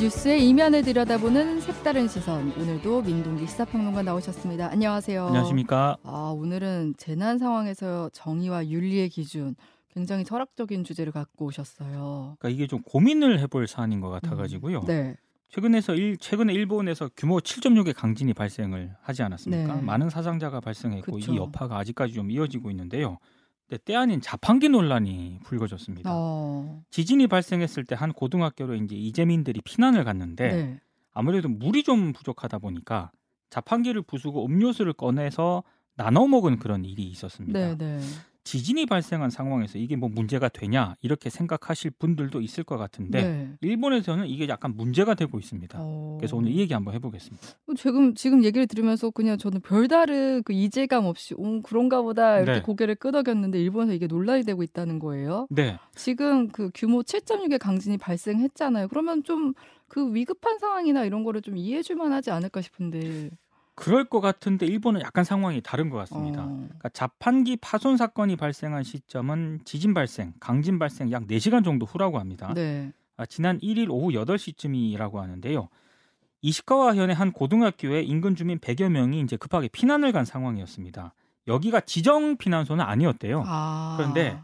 뉴스의 이면을 들여다보는 색다른 시선. 오늘도 민동기 시사평론가 나오셨습니다. 안녕하세요. 안녕하십니까. 아, 오늘은 재난 상황에서 정의와 윤리의 기준. 굉장히 철학적인 주제를 갖고 오셨어요. 그러니까 이게 좀 고민을 해볼 사안인 것 같아가지고요. 음, 네. 최근에서 일, 최근에 일본에서 규모 7.6의 강진이 발생을 하지 않았습니까? 네. 많은 사상자가 발생했고 그쵸. 이 여파가 아직까지 좀 이어지고 있는데요. 근데 때 아닌 자판기 논란이 불거졌습니다. 어. 지진이 발생했을 때 한 고등학교로 이제 이재민들이 피난을 갔는데 네. 아무래도 물이 좀 부족하다 보니까 자판기를 부수고 음료수를 꺼내서 나눠 먹은 그런 일이 있었습니다. 네, 네. 지진이 발생한 상황에서 이게 뭐 문제가 되냐 이렇게 생각하실 분들도 있을 것 같은데 네. 일본에서는 이게 약간 문제가 되고 있습니다. 어. 그래서 오늘 이 얘기 한번 해보겠습니다. 지금 지금 얘기를 들으면서 그냥 저는 별다른 그 이질감 없이 음, 그런가 보다 이렇게 네. 고개를 끄덕였는데 일본에서 이게 논란이 되고 있다는 거예요. 네, 지금 그 규모 7.6의 강진이 발생했잖아요. 그러면 좀 그 위급한 상황이나 이런 거를 좀 이해해 줄 만하지 않을까 싶은데. 그럴 것 같은데 일본은 약간 상황이 다른 것 같습니다. 어. 그러니까 자판기 파손 사건이 발생한 시점은 지진 발생, 강진 발생 약 4시간 정도 후라고 합니다. 네. 아, 지난 1일 오후 8시쯤이라고 하는데요. 이시카와 현의 한 고등학교에 인근 주민 100여 명이 이제 급하게 피난을 간 상황이었습니다. 여기가 지정 피난소는 아니었대요. 아. 그런데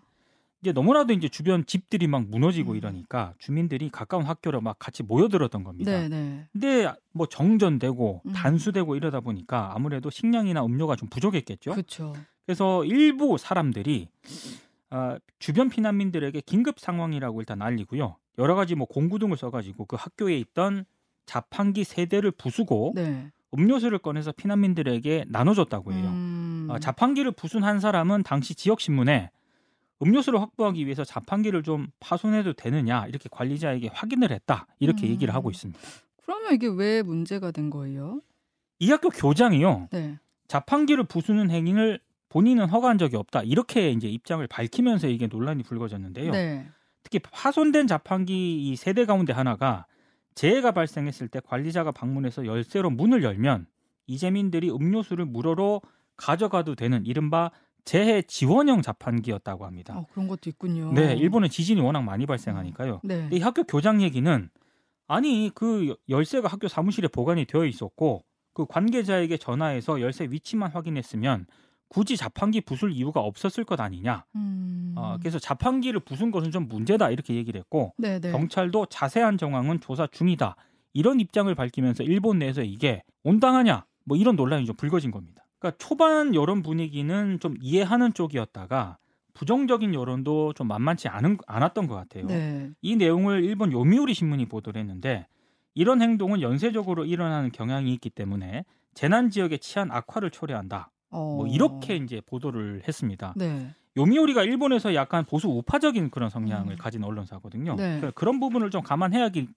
이제 너무나도 이제 주변 집들이 막 무너지고 음. 이러니까 주민들이 가까운 학교로 막 같이 모여들었던 겁니다. 네, 네. 근데 뭐 정전되고 음. 단수되고 이러다 보니까 아무래도 식량이나 음료가 좀 부족했겠죠. 그렇죠. 그래서 일부 사람들이 아, 주변 피난민들에게 긴급 상황이라고 일단 알리고요. 여러 가지 뭐 공구 등을 써가지고 그 학교에 있던 자판기 세 대를 부수고 네. 음료수를 꺼내서 피난민들에게 나눠줬다고 해요. 음. 아, 자판기를 부순 한 사람은 당시 지역 신문에 음료수를 확보하기 위해서 자판기를 좀 파손해도 되느냐 이렇게 관리자에게 확인을 했다 이렇게 음. 얘기를 하고 있습니다. 그러면 이게 왜 문제가 된 거예요? 이 학교 교장이요 네. 자판기를 부수는 행위를 본인은 허가한 적이 없다 이렇게 이제 입장을 밝히면서 이게 논란이 불거졌는데요. 네. 특히 파손된 자판기 이 세대 가운데 하나가 재해가 발생했을 때 관리자가 방문해서 열쇠로 문을 열면 이재민들이 음료수를 무료로 가져가도 되는 이른바 재해 지원형 자판기였다고 합니다. 어, 그런 것도 있군요. 네, 일본은 지진이 워낙 많이 발생하니까요. 네. 근데 이 학교 교장 얘기는 아니 그 열쇠가 학교 사무실에 보관이 되어 있었고 그 관계자에게 전화해서 열쇠 위치만 확인했으면 굳이 자판기 부술 이유가 없었을 것 아니냐. 음. 어, 그래서 자판기를 부순 것은 좀 문제다 이렇게 얘기를 했고 네, 네. 경찰도 자세한 정황은 조사 중이다 이런 입장을 밝히면서 일본 내에서 이게 온당하냐 뭐 이런 논란이 좀 불거진 겁니다. 그러니까 초반 여론 분위기는 좀 이해하는 쪽이었다가 부정적인 여론도 좀 만만치 않은, 않았던 것 같아요. 네. 이 내용을 일본 요미우리 신문이 보도를 했는데 이런 행동은 연쇄적으로 일어나는 경향이 있기 때문에 재난 지역의 치안 악화를 초래한다. 어. 뭐 이렇게 이제 보도를 했습니다. 네. 요미우리가 일본에서 약간 보수 우파적인 그런 성향을 음. 가진 언론사거든요. 네. 그러니까 그런 부분을 좀 감안해야기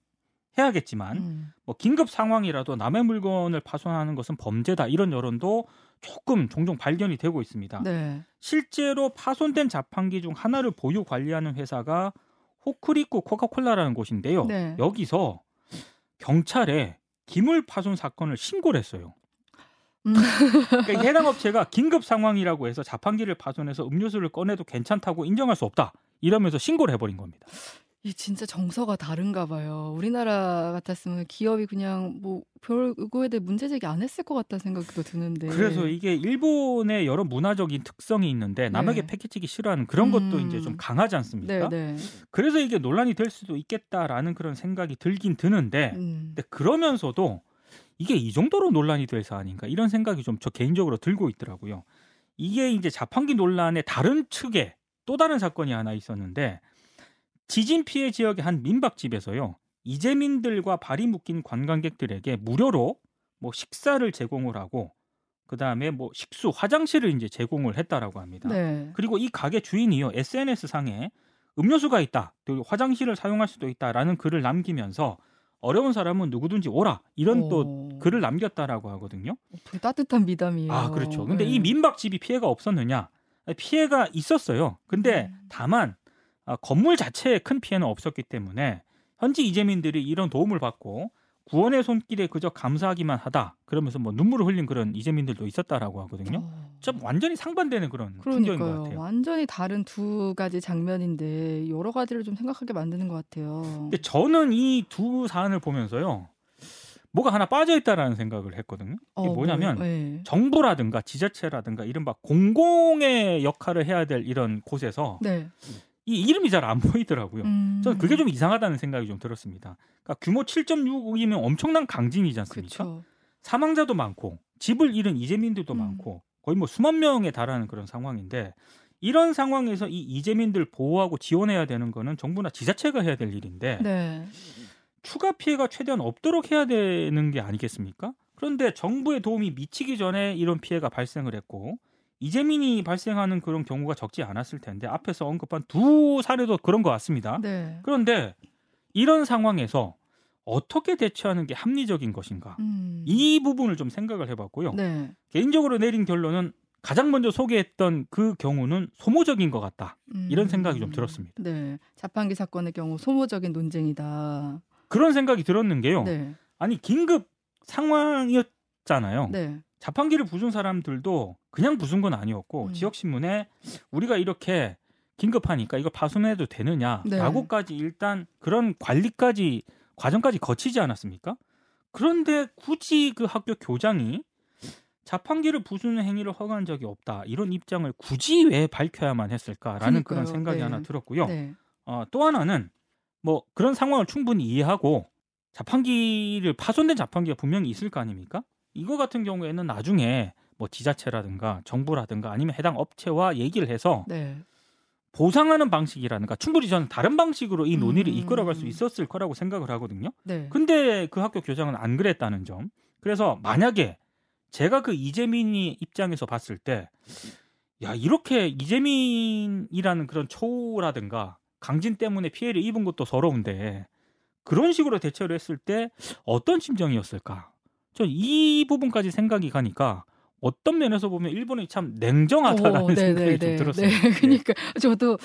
해야겠지만 음. 뭐 긴급 상황이라도 남의 물건을 파손하는 것은 범죄다 이런 여론도 조금 종종 발견이 되고 있습니다. 네. 실제로 파손된 자판기 중 하나를 보유 관리하는 회사가 호크리쿠 코카콜라라는 곳인데요. 네. 여기서 경찰에 기물 파손 사건을 신고를 했어요. 음. 그러니까 이 해당 업체가 긴급 상황이라고 해서 자판기를 파손해서 음료수를 꺼내도 괜찮다고 인정할 수 없다. 이러면서 신고를 해버린 겁니다. 이 진짜 정서가 다른가 봐요. 우리나라 같았으면 기업이 그냥 뭐 별거에 대해 문제 제기 안 했을 것 같다는 생각도 드는데. 그래서 이게 일본의 여러 문화적인 특성이 있는데 남에게 네. 패키치기 싫어하는 그런 것도 음. 이제 좀 강하지 않습니까? 네, 네. 그래서 이게 논란이 될 수도 있겠다라는 그런 생각이 들긴 드는데 음. 근데 그러면서도 이게 이 정도로 논란이 될 사안인가 이런 생각이 좀 저 개인적으로 들고 있더라고요. 이게 이제 자판기 논란의 다른 측에 또 다른 사건이 하나 있었는데 지진 피해 지역의 한 민박집에서요 이재민들과 발이 묶인 관광객들에게 무료로 뭐 식사를 제공을 하고 그 다음에 뭐 식수 화장실을 이제 제공을 했다라고 합니다. 네. 그리고 이 가게 주인이요 SNS 상에 음료수가 있다, 또 화장실을 사용할 수도 있다라는 글을 남기면서 어려운 사람은 누구든지 오라 이런 또 오. 글을 남겼다라고 하거든요. 되게 따뜻한 미담이에요. 아 그렇죠. 근데 네. 이 민박집이 피해가 없었느냐? 피해가 있었어요. 근데 음. 다만 아, 건물 자체에 큰 피해는 없었기 때문에 현지 이재민들이 이런 도움을 받고 구원의 손길에 그저 감사하기만 하다. 그러면서 뭐 눈물을 흘린 그런 이재민들도 있었다라고 하거든요. 어. 좀 완전히 상반되는 그런 풍경인 것 그러니까요. 같아요. 완전히 다른 두 가지 장면인데 여러 가지를 좀 생각하게 만드는 것 같아요. 근데 저는 이 두 사안을 보면서요. 뭐가 하나 빠져 있다라는 생각을 했거든요. 이게 어, 뭐냐면 뭐, 네. 정부라든가 지자체라든가 이른바 공공의 역할을 해야 될 이런 곳에서 네. 이 이름이 잘 안 보이더라고요. 음. 저는 그게 좀 이상하다는 생각이 좀 들었습니다. 그러니까 규모 7.6이면 엄청난 강진이지 않습니까? 그렇죠. 사망자도 많고 집을 잃은 이재민들도 음. 많고 거의 뭐 수만 명에 달하는 그런 상황인데 이런 상황에서 이 이재민들 보호하고 지원해야 되는 거는 정부나 지자체가 해야 될 일인데 네. 추가 피해가 최대한 없도록 해야 되는 게 아니겠습니까? 그런데 정부의 도움이 미치기 전에 이런 피해가 발생을 했고 이재민이 발생하는 그런 경우가 적지 않았을 텐데 앞에서 언급한 두 사례도 그런 것 같습니다. 네. 그런데 이런 상황에서 어떻게 대처하는 게 합리적인 것인가? 음. 이 부분을 좀 생각을 해봤고요. 네. 개인적으로 내린 결론은 가장 먼저 소개했던 그 경우는 소모적인 것 같다. 이런 생각이 좀 음. 들었습니다. 네. 자판기 사건의 경우 소모적인 논쟁이다. 그런 생각이 들었는 게요. 네. 아니 긴급 상황이었잖아요. 네. 자판기를 부순 사람들도 그냥 부순 건 아니었고 음. 지역 신문에 우리가 이렇게 긴급하니까 이걸 파손해도 네. 되느냐라고까지 일단 그런 관리까지 과정까지 거치지 않았습니까? 그런데 굳이 그 학교 교장이 자판기를 부수는 행위를 허가한 적이 없다 이런 입장을 굳이 왜 밝혀야만 했을까라는 그런 그러니까요. 생각이 네. 하나 들었고요. 네. 어, 또 하나는 뭐 그런 상황을 충분히 이해하고 자판기를 파손된 자판기가 분명히 있을 거 아닙니까? 이거 같은 경우에는 나중에 뭐 지자체라든가 정부라든가 아니면 해당 업체와 얘기를 해서 네. 보상하는 방식이라든가 충분히 저는 다른 방식으로 이 논의를 음. 이끌어갈 수 있었을 거라고 생각을 하거든요. 네. 근데 그 학교 교장은 안 그랬다는 점. 그래서 만약에 제가 그 이재민이 입장에서 봤을 때, 야 이렇게 이재민이라는 그런 초라든가 강진 때문에 피해를 입은 것도 서러운데 그런 식으로 대처를 했을 때 어떤 심정이었을까? 저이 부분까지 생각이 가니까 어떤 면에서 보면 일본이 참 냉정하다라는 어, 생각이 네네네. 좀 들었어요. 네, 그러니까 저도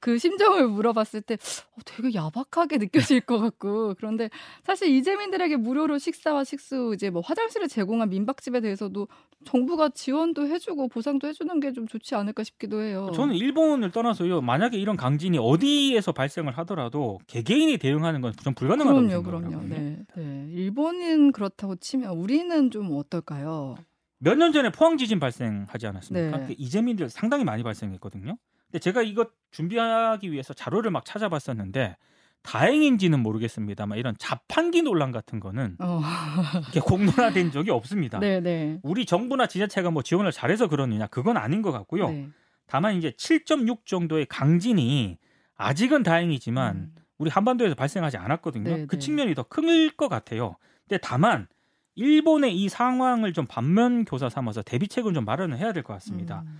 그 심정을 물어봤을 때 어, 되게 야박하게 느껴질 것 같고 그런데 사실 이재민들에게 무료로 식사와 식수 이제 뭐 화장실을 제공한 민박집에 대해서도 정부가 지원도 해주고 보상도 해주는 게 좀 좋지 않을까 싶기도 해요. 저는 일본을 떠나서요. 만약에 이런 강진이 어디에서 발생을 하더라도 개개인이 대응하는 건 좀 불가능하다고 그럼요, 생각을 그럼요. 네, 네. 일본은 그렇다고 치면 우리는 좀 어떨까요? 몇 년 전에 포항 지진 발생하지 않았습니까? 네. 그 이재민들 상당히 많이 발생했거든요. 근데 제가 이것 준비하기 위해서 자료를 막 찾아봤었는데 다행인지는 모르겠습니다만 이런 자판기 논란 같은 거는 어, 이렇게 공론화된 적이 없습니다. 네, 네. 우리 정부나 지자체가 뭐 지원을 잘해서 그러느냐 그건 아닌 것 같고요. 네. 다만 이제 7.6 정도의 강진이 아직은 다행이지만 음. 우리 한반도에서 발생하지 않았거든요. 네, 그 네. 측면이 더 클 것 같아요. 근데 다만 일본의 이 상황을 좀 반면 교사 삼아서 대비책을 좀 마련을 해야 될 것 같습니다. 음.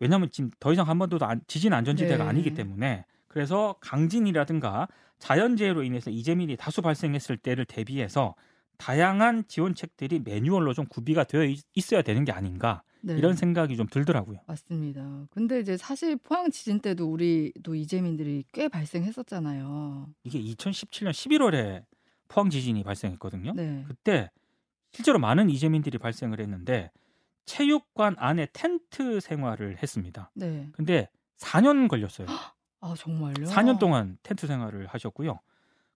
왜냐하면 지금 더 이상 한반도도 안- 지진 안전지대가 네. 아니기 때문에 그래서 강진이라든가 자연재해로 인해서 이재민이 다수 발생했을 때를 대비해서 다양한 지원책들이 매뉴얼로 좀 구비가 되어 있- 있어야 되는 게 아닌가 네. 이런 생각이 좀 들더라고요. 맞습니다. 근데 이제 사실 포항 지진 때도 우리도 이재민들이 꽤 발생했었잖아요. 이게 2017년 11월에 포항 지진이 발생했거든요. 네. 그때 실제로 많은 이재민들이 발생을 했는데 체육관 안에 텐트 생활을 했습니다. 네. 근데 4년 걸렸어요. 아 정말요? 4년 동안 텐트 생활을 하셨고요.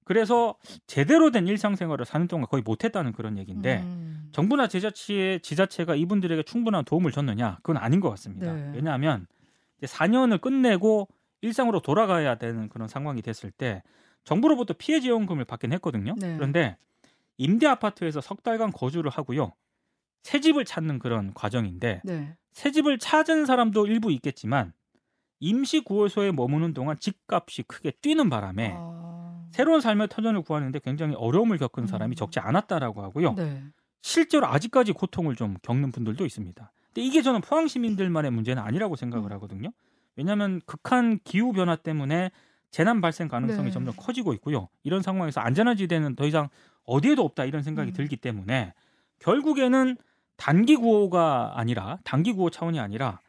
그래서 제대로 된 일상생활을 4년 동안 거의 못했다는 그런 얘기인데 음. 정부나 지자체 지자체가 이분들에게 충분한 도움을 줬느냐 그건 아닌 것 같습니다. 네. 왜냐하면 이제 4년을 끝내고 일상으로 돌아가야 되는 그런 상황이 됐을 때 정부로부터 피해 지원금을 받긴 했거든요. 네. 그런데 임대 아파트에서 석 달간 거주를 하고요. 새 집을 찾는 그런 과정인데 네. 새 집을 찾은 사람도 일부 있겠지만 임시 구호소에 머무는 동안 집값이 크게 뛰는 바람에 아... 새로운 삶의 터전을 구하는데 굉장히 어려움을 겪은 사람이 음. 적지 않았다라고 하고요. 네. 실제로 아직까지 고통을 좀 겪는 분들도 있습니다. 근데 이게 저는 포항 시민들만의 문제는 아니라고 생각을 음. 하거든요. 왜냐하면 극한 기후 변화 때문에 재난 발생 가능성이 네. 점점 커지고 있고요. 이런 상황에서 안전한 지대는 더 이상 어디에도 없다 이런 생각이 음. 들기 때문에 결국에는 단기 구호가 아니라 단기 구호 차원이 아니라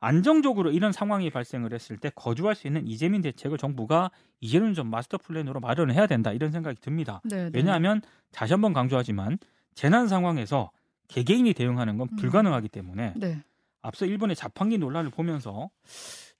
안정적으로 이런 상황이 발생을 했을 때 거주할 수 있는 이재민 대책을 정부가 이제는 좀 마스터 플랜으로 마련을 해야 된다 이런 생각이 듭니다. 네, 네. 왜냐하면 다시 한번 강조하지만 재난 상황에서 개개인이 대응하는 건 음. 불가능하기 때문에 네. 앞서 일본의 자판기 논란을 보면서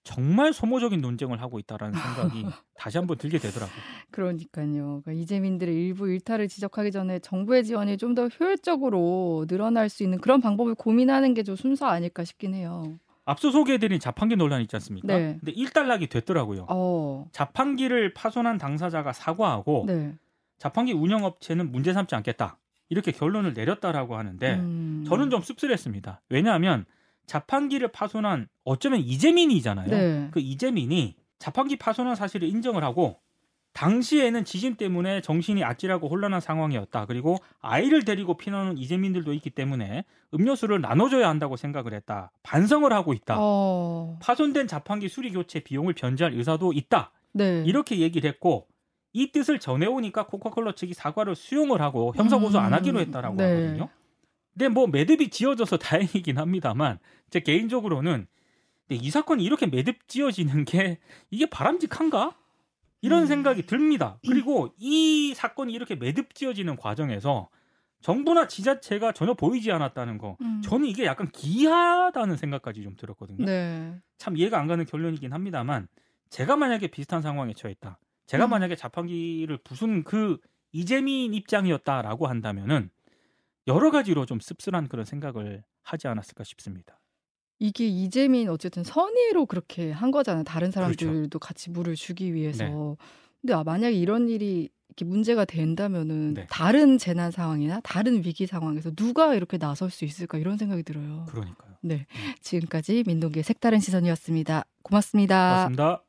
정말 소모적인 논쟁을 하고 있다라는 생각이 다시 한번 들게 되더라고요. 그러니까요. 그러니까 이재민들의 일부 일탈을 지적하기 전에 정부의 지원이 좀 더 효율적으로 늘어날 수 있는 그런 방법을 고민하는 게 좀 순서 아닐까 싶긴 해요. 앞서 소개해드린 자판기 논란 있지 않습니까? 네. 근데 일단락이 됐더라고요. 어. 자판기를 파손한 당사자가 사과하고 네. 자판기 운영업체는 문제 삼지 않겠다 이렇게 결론을 내렸다라고 하는데 음. 저는 좀 씁쓸했습니다. 왜냐하면 자판기를 파손한 어쩌면 이재민이잖아요. 네. 그 이재민이 자판기 파손한 사실을 인정을 하고 당시에는 지진 때문에 정신이 아찔하고 혼란한 상황이었다. 그리고 아이를 데리고 피나는 이재민들도 있기 때문에 음료수를 나눠줘야 한다고 생각을 했다. 반성을 하고 있다. 어. 파손된 자판기 수리 교체 비용을 변제할 의사도 있다. 네. 이렇게 얘기를 했고 이 뜻을 전해오니까 코카콜라 측이 사과를 수용을 하고 형사 고소 안 하기로 했다라고 네. 하거든요. 근데 뭐 매듭이 지어져서 다행이긴 합니다만 제 개인적으로는 근데 이 사건이 이렇게 매듭 지어지는 게 이게 바람직한가? 이런 음. 생각이 듭니다. 그리고 이 사건이 이렇게 매듭 지어지는 과정에서 정부나 지자체가 전혀 보이지 않았다는 거 음. 저는 이게 약간 기이하다는 생각까지 좀 들었거든요. 네. 참 이해가 안 가는 결론이긴 합니다만 제가 만약에 비슷한 상황에 처했다. 제가 음. 만약에 자판기를 부순 그 이재민 입장이었다라고 한다면은 여러 가지로 좀 씁쓸한 그런 생각을 하지 않았을까 싶습니다. 이게 이재민 어쨌든 선의로 그렇게 한 거잖아요. 다른 그렇죠. 사람들도 같이 물을 주기 위해서. 네. 근데 아, 만약에 이런 일이 이렇게 문제가 된다면은 네. 다른 재난 상황이나 다른 위기 상황에서 누가 이렇게 나설 수 있을까 이런 생각이 들어요. 그러니까요. 네. 지금까지 민동기의 색다른 시선이었습니다. 고맙습니다. 고맙습니다.